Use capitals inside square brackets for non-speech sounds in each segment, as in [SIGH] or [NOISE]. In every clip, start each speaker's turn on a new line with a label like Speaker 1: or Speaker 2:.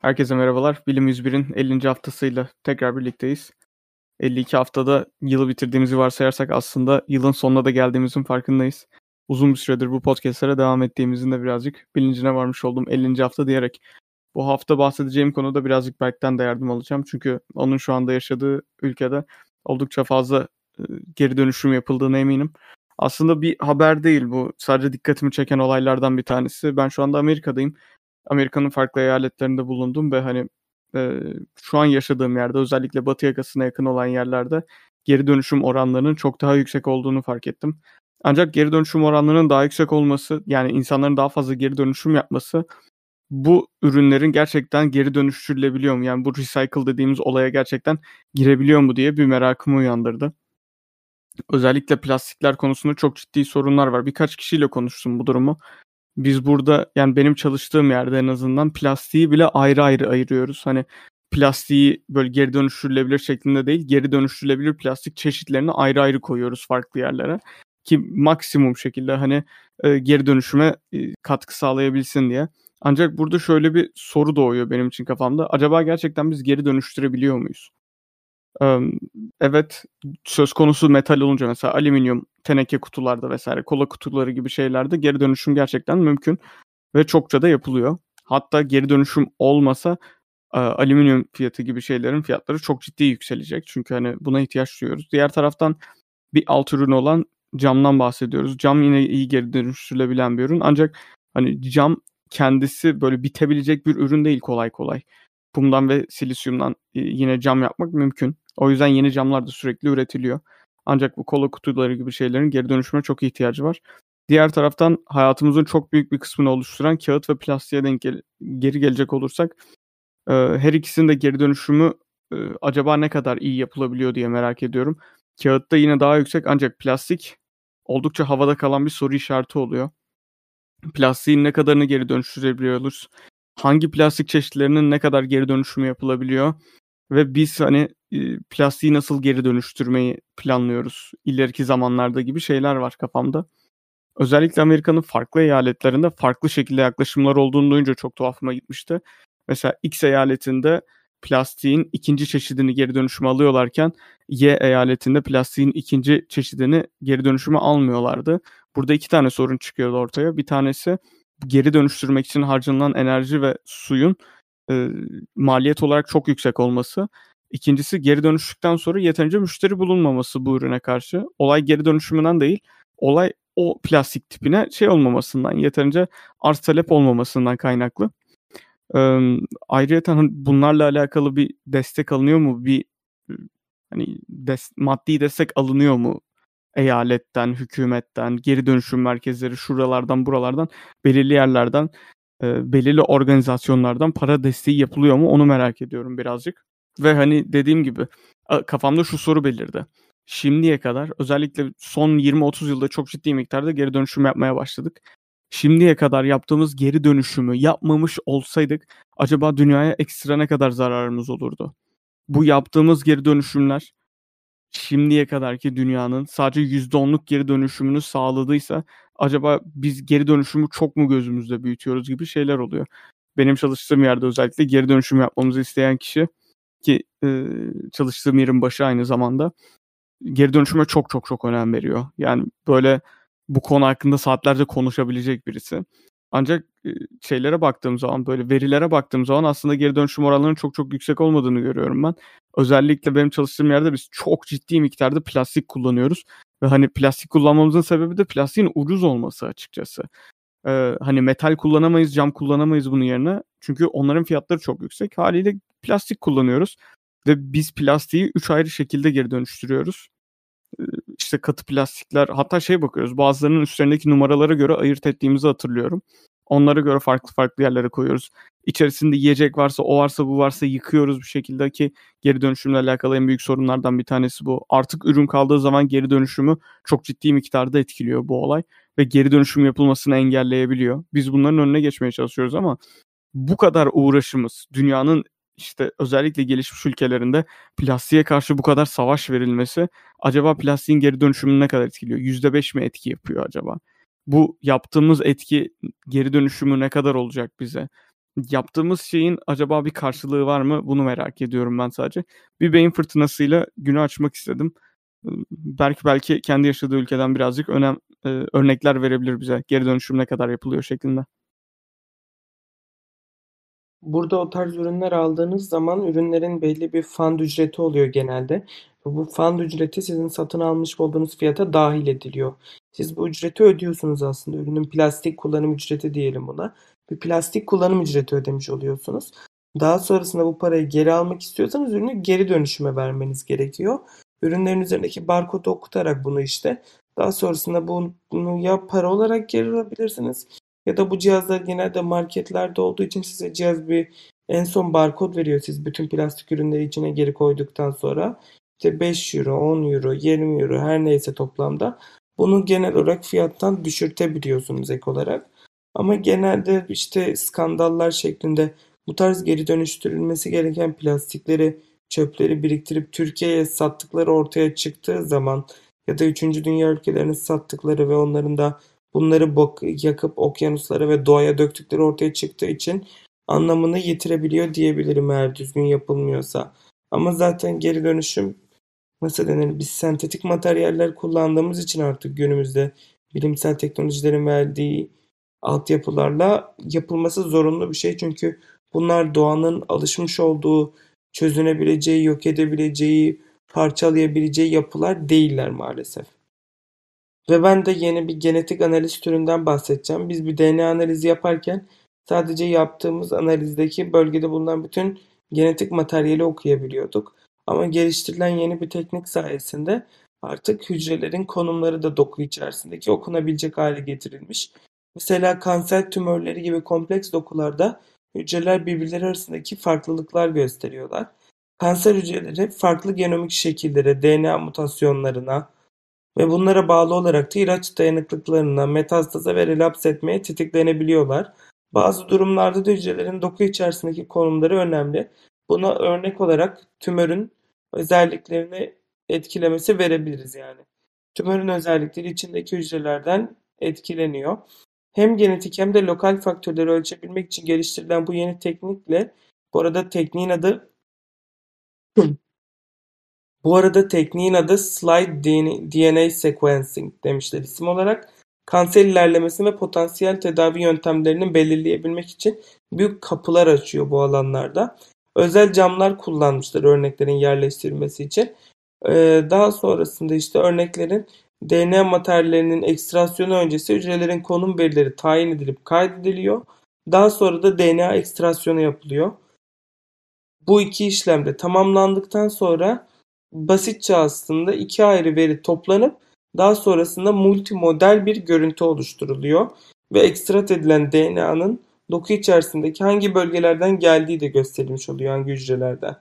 Speaker 1: Herkese merhabalar. Bilim 101'in 50. haftasıyla tekrar birlikteyiz. 52 haftada yılı bitirdiğimizi varsayarsak aslında yılın sonuna da geldiğimizin farkındayız. Uzun bir süredir bu podcastlere devam ettiğimizin de birazcık bilincine varmış oldum 50. hafta diyerek. Bu hafta bahsedeceğim konuda birazcık Berk'ten de yardım alacağım. Çünkü onun şu anda yaşadığı ülkede oldukça fazla e, geri dönüşüm yapıldığına eminim. Aslında bir haber değil bu. Sadece dikkatimi çeken olaylardan bir tanesi. Ben şu anda Amerika'dayım Amerika'nın farklı eyaletlerinde bulundum ve hani e, şu an yaşadığım yerde özellikle batı yakasına yakın olan yerlerde geri dönüşüm oranlarının çok daha yüksek olduğunu fark ettim. Ancak geri dönüşüm oranlarının daha yüksek olması yani insanların daha fazla geri dönüşüm yapması bu ürünlerin gerçekten geri dönüştürülebiliyor mu? Yani bu recycle dediğimiz olaya gerçekten girebiliyor mu diye bir merakımı uyandırdı. Özellikle plastikler konusunda çok ciddi sorunlar var. Birkaç kişiyle konuştum bu durumu biz burada yani benim çalıştığım yerde en azından plastiği bile ayrı ayrı ayırıyoruz. Hani plastiği böyle geri dönüştürülebilir şeklinde değil, geri dönüştürülebilir plastik çeşitlerini ayrı ayrı koyuyoruz farklı yerlere ki maksimum şekilde hani e, geri dönüşüme e, katkı sağlayabilsin diye. Ancak burada şöyle bir soru doğuyor benim için kafamda. Acaba gerçekten biz geri dönüştürebiliyor muyuz? evet söz konusu metal olunca mesela alüminyum teneke kutularda vesaire kola kutuları gibi şeylerde geri dönüşüm gerçekten mümkün ve çokça da yapılıyor. Hatta geri dönüşüm olmasa alüminyum fiyatı gibi şeylerin fiyatları çok ciddi yükselecek. Çünkü hani buna ihtiyaç duyuyoruz. Diğer taraftan bir alt ürün olan camdan bahsediyoruz. Cam yine iyi geri dönüştürülebilen bir ürün. Ancak hani cam kendisi böyle bitebilecek bir ürün değil kolay kolay. Kumdan ve silisyumdan yine cam yapmak mümkün. O yüzden yeni camlar da sürekli üretiliyor. Ancak bu kola kutuları gibi şeylerin geri dönüşüme çok ihtiyacı var. Diğer taraftan hayatımızın çok büyük bir kısmını oluşturan kağıt ve plastiğe denk gel- geri gelecek olursak e, her ikisinin de geri dönüşümü e, acaba ne kadar iyi yapılabiliyor diye merak ediyorum. Kağıtta yine daha yüksek ancak plastik oldukça havada kalan bir soru işareti oluyor. Plastiğin ne kadarını geri dönüştürebiliyoruz? Hangi plastik çeşitlerinin ne kadar geri dönüşümü yapılabiliyor? Ve biz hani plastiği nasıl geri dönüştürmeyi planlıyoruz ileriki zamanlarda gibi şeyler var kafamda. Özellikle Amerika'nın farklı eyaletlerinde farklı şekilde yaklaşımlar olduğunu duyunca çok tuhafıma gitmişti. Mesela X eyaletinde plastiğin ikinci çeşidini geri dönüşüme alıyorlarken Y eyaletinde plastiğin ikinci çeşidini geri dönüşüme almıyorlardı. Burada iki tane sorun çıkıyordu ortaya. Bir tanesi geri dönüştürmek için harcanan enerji ve suyun e, maliyet olarak çok yüksek olması. İkincisi geri dönüştükten sonra yeterince müşteri bulunmaması bu ürüne karşı. Olay geri dönüşümünden değil, olay o plastik tipine şey olmamasından, yeterince arz talep olmamasından kaynaklı. Ee, ayrıca hani bunlarla alakalı bir destek alınıyor mu? Bir hani des, maddi destek alınıyor mu? Eyaletten, hükümetten, geri dönüşüm merkezleri, şuralardan, buralardan, belirli yerlerden, e, belirli organizasyonlardan para desteği yapılıyor mu? Onu merak ediyorum birazcık. Ve hani dediğim gibi kafamda şu soru belirdi. Şimdiye kadar özellikle son 20-30 yılda çok ciddi miktarda geri dönüşüm yapmaya başladık. Şimdiye kadar yaptığımız geri dönüşümü yapmamış olsaydık acaba dünyaya ekstra ne kadar zararımız olurdu? Bu yaptığımız geri dönüşümler şimdiye kadarki dünyanın sadece %10'luk geri dönüşümünü sağladıysa acaba biz geri dönüşümü çok mu gözümüzde büyütüyoruz gibi şeyler oluyor. Benim çalıştığım yerde özellikle geri dönüşüm yapmamızı isteyen kişi ki e, çalıştığım yerin başı aynı zamanda geri dönüşüme çok çok çok önem veriyor. Yani böyle bu konu hakkında saatlerce konuşabilecek birisi. Ancak e, şeylere baktığım zaman böyle verilere baktığım zaman aslında geri dönüşüm oranlarının çok çok yüksek olmadığını görüyorum ben. Özellikle benim çalıştığım yerde biz çok ciddi miktarda plastik kullanıyoruz. Ve hani plastik kullanmamızın sebebi de plastiğin ucuz olması açıkçası. Ee, hani metal kullanamayız, cam kullanamayız bunun yerine. Çünkü onların fiyatları çok yüksek. Haliyle plastik kullanıyoruz. Ve biz plastiği üç ayrı şekilde geri dönüştürüyoruz. Ee, işte katı plastikler hatta şey bakıyoruz bazılarının üstlerindeki numaralara göre ayırt ettiğimizi hatırlıyorum. Onlara göre farklı farklı yerlere koyuyoruz. İçerisinde yiyecek varsa o varsa bu varsa yıkıyoruz bir şekilde ki geri dönüşümle alakalı en büyük sorunlardan bir tanesi bu. Artık ürün kaldığı zaman geri dönüşümü çok ciddi miktarda etkiliyor bu olay ve geri dönüşüm yapılmasını engelleyebiliyor. Biz bunların önüne geçmeye çalışıyoruz ama bu kadar uğraşımız dünyanın işte özellikle gelişmiş ülkelerinde plastiğe karşı bu kadar savaş verilmesi acaba plastiğin geri dönüşümünü ne kadar etkiliyor? %5 mi etki yapıyor acaba? Bu yaptığımız etki geri dönüşümü ne kadar olacak bize? Yaptığımız şeyin acaba bir karşılığı var mı? Bunu merak ediyorum ben sadece. Bir beyin fırtınasıyla günü açmak istedim. belki belki kendi yaşadığı ülkeden birazcık önem eee, örnekler verebilir bize. Geri dönüşüm ne kadar yapılıyor şeklinde.
Speaker 2: Burada o tarz ürünler aldığınız zaman ürünlerin belli bir fund ücreti oluyor genelde. Bu fund ücreti sizin satın almış olduğunuz fiyata dahil ediliyor. Siz bu ücreti ödüyorsunuz aslında. Ürünün plastik kullanım ücreti diyelim buna. Bir plastik kullanım ücreti ödemiş oluyorsunuz. Daha sonrasında bu parayı geri almak istiyorsanız ürünü geri dönüşüme vermeniz gerekiyor. Ürünlerin üzerindeki barkodu okutarak bunu işte daha sonrasında bunu ya para olarak geri alabilirsiniz ya da bu cihazlar genelde marketlerde olduğu için size cihaz bir en son barkod veriyor siz bütün plastik ürünleri içine geri koyduktan sonra. İşte 5 euro, 10 euro, 20 euro her neyse toplamda. Bunu genel olarak fiyattan düşürtebiliyorsunuz ek olarak. Ama genelde işte skandallar şeklinde bu tarz geri dönüştürülmesi gereken plastikleri, çöpleri biriktirip Türkiye'ye sattıkları ortaya çıktığı zaman ya da 3. dünya ülkelerine sattıkları ve onların da bunları yakıp okyanuslara ve doğaya döktükleri ortaya çıktığı için anlamını yitirebiliyor diyebilirim eğer düzgün yapılmıyorsa. Ama zaten geri dönüşüm nasıl denir biz sentetik materyaller kullandığımız için artık günümüzde bilimsel teknolojilerin verdiği altyapılarla yapılması zorunlu bir şey. Çünkü bunlar doğanın alışmış olduğu, çözünebileceği, yok edebileceği, parçalayabileceği yapılar değiller maalesef. Ve ben de yeni bir genetik analiz türünden bahsedeceğim. Biz bir DNA analizi yaparken sadece yaptığımız analizdeki bölgede bulunan bütün genetik materyali okuyabiliyorduk. Ama geliştirilen yeni bir teknik sayesinde artık hücrelerin konumları da doku içerisindeki okunabilecek hale getirilmiş. Mesela kanser tümörleri gibi kompleks dokularda hücreler birbirleri arasındaki farklılıklar gösteriyorlar. Kanser hücreleri farklı genomik şekillere, DNA mutasyonlarına, ve bunlara bağlı olarak da ilaç dayanıklılıklarına, metastaza ve relaps etmeye tetiklenebiliyorlar. Bazı durumlarda da hücrelerin doku içerisindeki konumları önemli. Buna örnek olarak tümörün özelliklerini etkilemesi verebiliriz yani. Tümörün özellikleri içindeki hücrelerden etkileniyor. Hem genetik hem de lokal faktörleri ölçebilmek için geliştirilen bu yeni teknikle, bu arada tekniğin adı [CLEARS THROAT] bu arada tekniğin adı Slide DNA Sequencing demişler isim olarak. Kanser ilerlemesini ve potansiyel tedavi yöntemlerini belirleyebilmek için büyük kapılar açıyor bu alanlarda. Özel camlar kullanmışlar örneklerin yerleştirilmesi için. Ee, daha sonrasında işte örneklerin DNA materyallerinin ekstrasyonu öncesi hücrelerin konum verileri tayin edilip kaydediliyor. Daha sonra da DNA ekstrasyonu yapılıyor. Bu iki işlemde tamamlandıktan sonra basitçe aslında iki ayrı veri toplanıp daha sonrasında multimodel bir görüntü oluşturuluyor ve ekstrat edilen DNA'nın doku içerisindeki hangi bölgelerden geldiği de gösterilmiş oluyor hangi hücrelerden.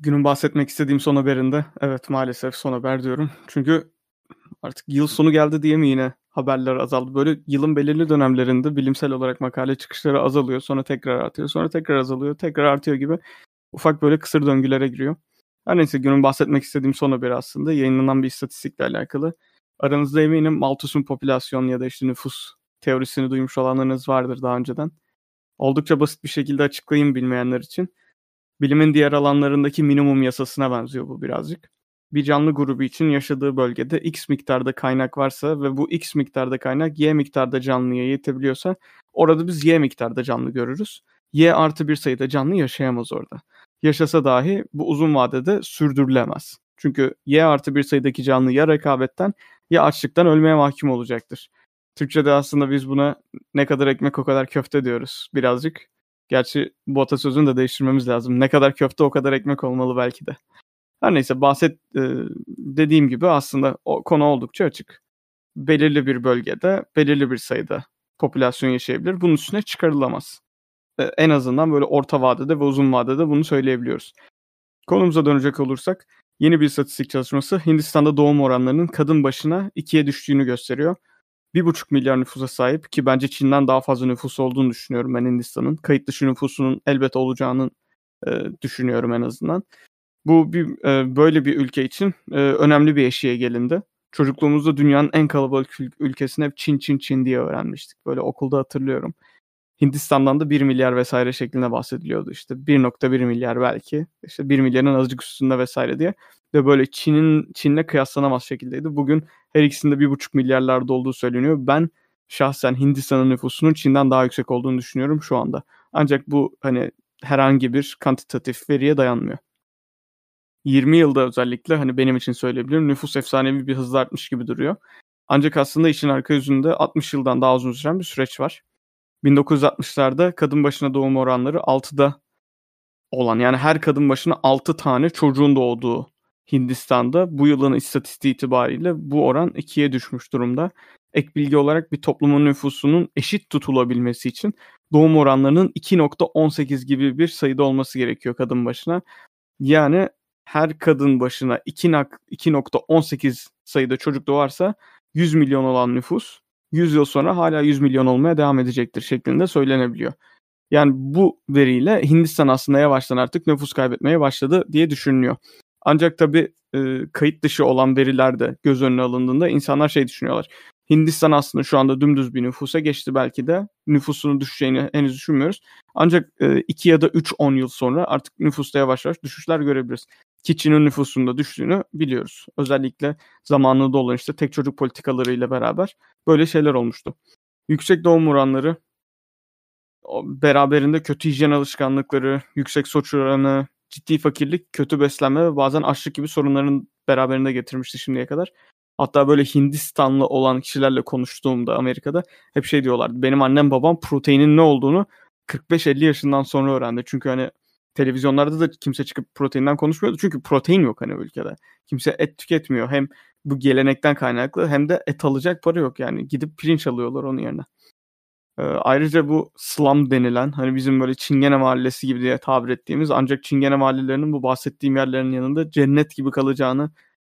Speaker 1: Günün bahsetmek istediğim son haberinde evet maalesef son haber diyorum. Çünkü artık yıl sonu geldi diye mi yine haberler azaldı. Böyle yılın belirli dönemlerinde bilimsel olarak makale çıkışları azalıyor. Sonra tekrar artıyor. Sonra tekrar azalıyor. Tekrar artıyor gibi ufak böyle kısır döngülere giriyor. Her neyse günün bahsetmek istediğim son haberi aslında yayınlanan bir istatistikle alakalı. Aranızda eminim Malthus'un popülasyon ya da işte nüfus teorisini duymuş olanlarınız vardır daha önceden. Oldukça basit bir şekilde açıklayayım bilmeyenler için. Bilimin diğer alanlarındaki minimum yasasına benziyor bu birazcık. Bir canlı grubu için yaşadığı bölgede x miktarda kaynak varsa ve bu x miktarda kaynak y miktarda canlıya yetebiliyorsa orada biz y miktarda canlı görürüz. y artı bir sayıda canlı yaşayamaz orada yaşasa dahi bu uzun vadede sürdürülemez. Çünkü y artı bir sayıdaki canlı ya rekabetten ya açlıktan ölmeye mahkum olacaktır. Türkçe'de aslında biz buna ne kadar ekmek o kadar köfte diyoruz birazcık. Gerçi bu atasözünü de değiştirmemiz lazım. Ne kadar köfte o kadar ekmek olmalı belki de. Her neyse bahset e, dediğim gibi aslında o konu oldukça açık. Belirli bir bölgede belirli bir sayıda popülasyon yaşayabilir. Bunun üstüne çıkarılamaz en azından böyle orta vadede ve uzun vadede bunu söyleyebiliyoruz. Konumuza dönecek olursak yeni bir istatistik çalışması Hindistan'da doğum oranlarının kadın başına ikiye düştüğünü gösteriyor. Bir buçuk milyar nüfusa sahip ki bence Çin'den daha fazla nüfus olduğunu düşünüyorum ben Hindistan'ın. Kayıt dışı nüfusunun elbet olacağını e, düşünüyorum en azından. Bu bir e, böyle bir ülke için e, önemli bir eşiğe gelindi. Çocukluğumuzda dünyanın en kalabalık ülkesini hep Çin Çin Çin diye öğrenmiştik. Böyle okulda hatırlıyorum. Hindistan'dan da 1 milyar vesaire şeklinde bahsediliyordu. İşte 1.1 milyar belki. İşte 1 milyarın azıcık üstünde vesaire diye. Ve böyle Çin'in Çin'le kıyaslanamaz şekildeydi. Bugün her ikisinde 1.5 milyarlarda olduğu söyleniyor. Ben şahsen Hindistan'ın nüfusunun Çin'den daha yüksek olduğunu düşünüyorum şu anda. Ancak bu hani herhangi bir kantitatif veriye dayanmıyor. 20 yılda özellikle hani benim için söyleyebilirim nüfus efsanevi bir hızla artmış gibi duruyor. Ancak aslında işin arka yüzünde 60 yıldan daha uzun süren bir süreç var. 1960'larda kadın başına doğum oranları 6'da olan yani her kadın başına 6 tane çocuğun doğduğu Hindistan'da bu yılın istatistiği itibariyle bu oran 2'ye düşmüş durumda. Ek bilgi olarak bir toplumun nüfusunun eşit tutulabilmesi için doğum oranlarının 2.18 gibi bir sayıda olması gerekiyor kadın başına. Yani her kadın başına 2.18 sayıda çocuk doğarsa 100 milyon olan nüfus 100 yıl sonra hala 100 milyon olmaya devam edecektir şeklinde söylenebiliyor. Yani bu veriyle Hindistan aslında yavaştan artık nüfus kaybetmeye başladı diye düşünülüyor. Ancak tabii e, kayıt dışı olan veriler de göz önüne alındığında insanlar şey düşünüyorlar. Hindistan aslında şu anda dümdüz bir nüfusa geçti belki de. Nüfusunun düşeceğini henüz düşünmüyoruz. Ancak 2 e, ya da 3-10 yıl sonra artık nüfusta yavaş yavaş düşüşler görebiliriz. Ki nüfusunda düştüğünü biliyoruz. Özellikle zamanında olan işte tek çocuk politikalarıyla beraber böyle şeyler olmuştu. Yüksek doğum oranları beraberinde kötü hijyen alışkanlıkları, yüksek suç oranı, ciddi fakirlik, kötü beslenme ve bazen açlık gibi sorunların beraberinde getirmişti şimdiye kadar. Hatta böyle Hindistanlı olan kişilerle konuştuğumda Amerika'da hep şey diyorlardı. Benim annem babam proteinin ne olduğunu 45-50 yaşından sonra öğrendi. Çünkü hani televizyonlarda da kimse çıkıp proteinden konuşmuyordu. Çünkü protein yok hani ülkede. Kimse et tüketmiyor. Hem bu gelenekten kaynaklı hem de et alacak para yok yani. Gidip pirinç alıyorlar onun yerine. Ee, ayrıca bu slum denilen hani bizim böyle Çingene mahallesi gibi diye tabir ettiğimiz ancak Çingene mahallelerinin bu bahsettiğim yerlerin yanında cennet gibi kalacağını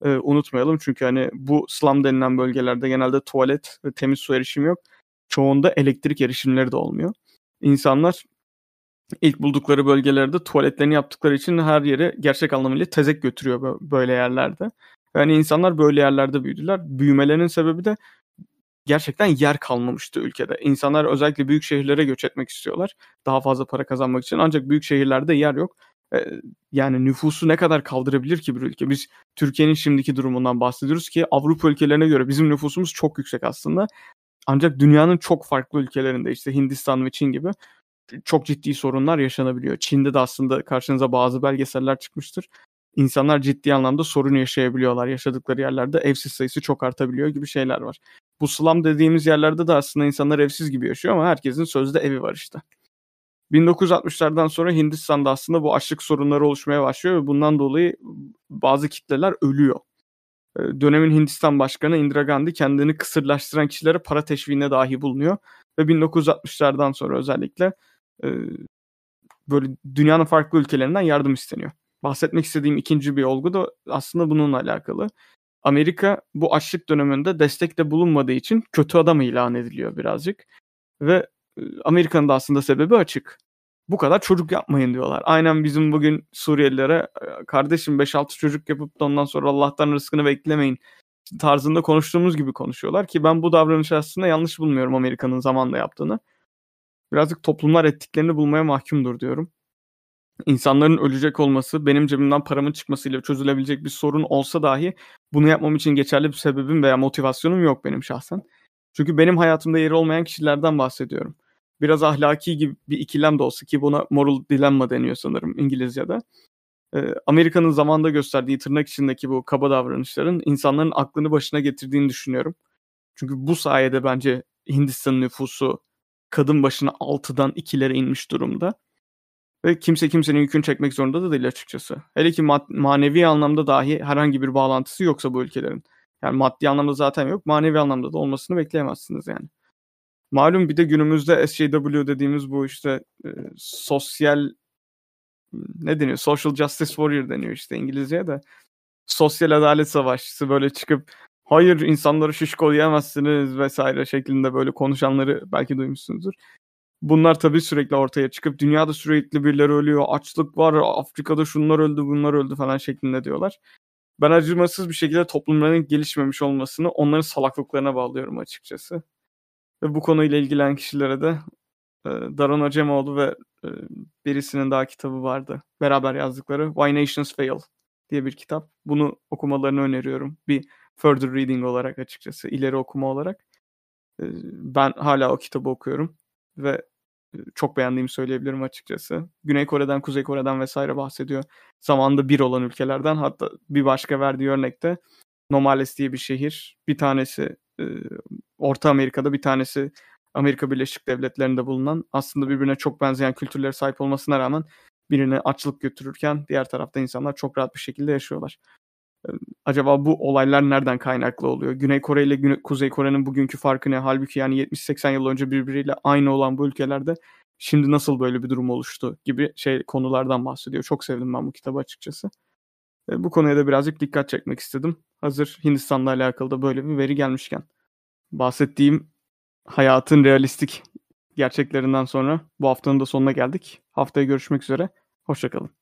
Speaker 1: e, unutmayalım. Çünkü hani bu slum denilen bölgelerde genelde tuvalet ve temiz su erişimi yok. Çoğunda elektrik erişimleri de olmuyor. İnsanlar ilk buldukları bölgelerde tuvaletlerini yaptıkları için her yere gerçek anlamıyla tezek götürüyor böyle yerlerde. Yani insanlar böyle yerlerde büyüdüler. Büyümelerinin sebebi de gerçekten yer kalmamıştı ülkede. İnsanlar özellikle büyük şehirlere göç etmek istiyorlar. Daha fazla para kazanmak için. Ancak büyük şehirlerde yer yok. Yani nüfusu ne kadar kaldırabilir ki bir ülke? Biz Türkiye'nin şimdiki durumundan bahsediyoruz ki Avrupa ülkelerine göre bizim nüfusumuz çok yüksek aslında. Ancak dünyanın çok farklı ülkelerinde işte Hindistan ve Çin gibi çok ciddi sorunlar yaşanabiliyor. Çin'de de aslında karşınıza bazı belgeseller çıkmıştır. İnsanlar ciddi anlamda sorun yaşayabiliyorlar. Yaşadıkları yerlerde evsiz sayısı çok artabiliyor gibi şeyler var. Bu slum dediğimiz yerlerde de aslında insanlar evsiz gibi yaşıyor ama herkesin sözde evi var işte. 1960'lardan sonra Hindistan'da aslında bu açlık sorunları oluşmaya başlıyor ve bundan dolayı bazı kitleler ölüyor. Dönemin Hindistan Başkanı Indira Gandhi kendini kısırlaştıran kişilere para teşviğine dahi bulunuyor. Ve 1960'lardan sonra özellikle böyle dünyanın farklı ülkelerinden yardım isteniyor. Bahsetmek istediğim ikinci bir olgu da aslında bununla alakalı. Amerika bu açlık döneminde destekte bulunmadığı için kötü adam ilan ediliyor birazcık. Ve Amerika'nın da aslında sebebi açık. Bu kadar çocuk yapmayın diyorlar. Aynen bizim bugün Suriyelilere kardeşim 5-6 çocuk yapıp da ondan sonra Allah'tan rızkını beklemeyin tarzında konuştuğumuz gibi konuşuyorlar ki ben bu davranışı aslında yanlış bulmuyorum Amerika'nın zamanla yaptığını. Birazcık toplumlar ettiklerini bulmaya mahkumdur diyorum. İnsanların ölecek olması, benim cebimden paramın çıkmasıyla çözülebilecek bir sorun olsa dahi bunu yapmam için geçerli bir sebebim veya motivasyonum yok benim şahsen. Çünkü benim hayatımda yeri olmayan kişilerden bahsediyorum. Biraz ahlaki gibi bir ikilem de olsa ki buna moral dilemma deniyor sanırım İngilizce'de. Ee, Amerika'nın zamanda gösterdiği tırnak içindeki bu kaba davranışların insanların aklını başına getirdiğini düşünüyorum. Çünkü bu sayede bence Hindistan nüfusu kadın başına 6'dan 2'lere inmiş durumda. Ve kimse kimsenin yükünü çekmek zorunda da değil açıkçası. Hele ki manevi anlamda dahi herhangi bir bağlantısı yoksa bu ülkelerin. Yani maddi anlamda zaten yok. Manevi anlamda da olmasını bekleyemezsiniz yani. Malum bir de günümüzde SJW dediğimiz bu işte e, sosyal ne deniyor? Social Justice Warrior deniyor işte İngilizceye de. Sosyal adalet savaşçısı böyle çıkıp hayır insanları şişko diyemezsiniz vesaire şeklinde böyle konuşanları belki duymuşsunuzdur. Bunlar tabii sürekli ortaya çıkıp dünyada sürekli birileri ölüyor, açlık var, Afrika'da şunlar öldü, bunlar öldü falan şeklinde diyorlar. Ben acımasız bir şekilde toplumların gelişmemiş olmasını onların salaklıklarına bağlıyorum açıkçası. Ve bu konuyla ilgilenen kişilere de e, Daron Acemoğlu ve e, birisinin daha kitabı vardı. Beraber yazdıkları Why Nations Fail diye bir kitap. Bunu okumalarını öneriyorum. Bir further reading olarak açıkçası, ileri okuma olarak. Ben hala o kitabı okuyorum ve çok beğendiğimi söyleyebilirim açıkçası. Güney Kore'den, Kuzey Kore'den vesaire bahsediyor. Zamanında bir olan ülkelerden. Hatta bir başka verdiği örnekte Nomales diye bir şehir. Bir tanesi Orta Amerika'da, bir tanesi Amerika Birleşik Devletleri'nde bulunan aslında birbirine çok benzeyen kültürlere sahip olmasına rağmen birine açlık götürürken diğer tarafta insanlar çok rahat bir şekilde yaşıyorlar. Acaba bu olaylar nereden kaynaklı oluyor? Güney Kore ile Güney, Kuzey Kore'nin bugünkü farkı ne? Halbuki yani 70-80 yıl önce birbiriyle aynı olan bu ülkelerde şimdi nasıl böyle bir durum oluştu gibi şey konulardan bahsediyor. Çok sevdim ben bu kitabı açıkçası. Bu konuya da birazcık dikkat çekmek istedim. Hazır Hindistan'la alakalı da böyle bir veri gelmişken. Bahsettiğim hayatın realistik gerçeklerinden sonra bu haftanın da sonuna geldik. Haftaya görüşmek üzere. Hoşçakalın.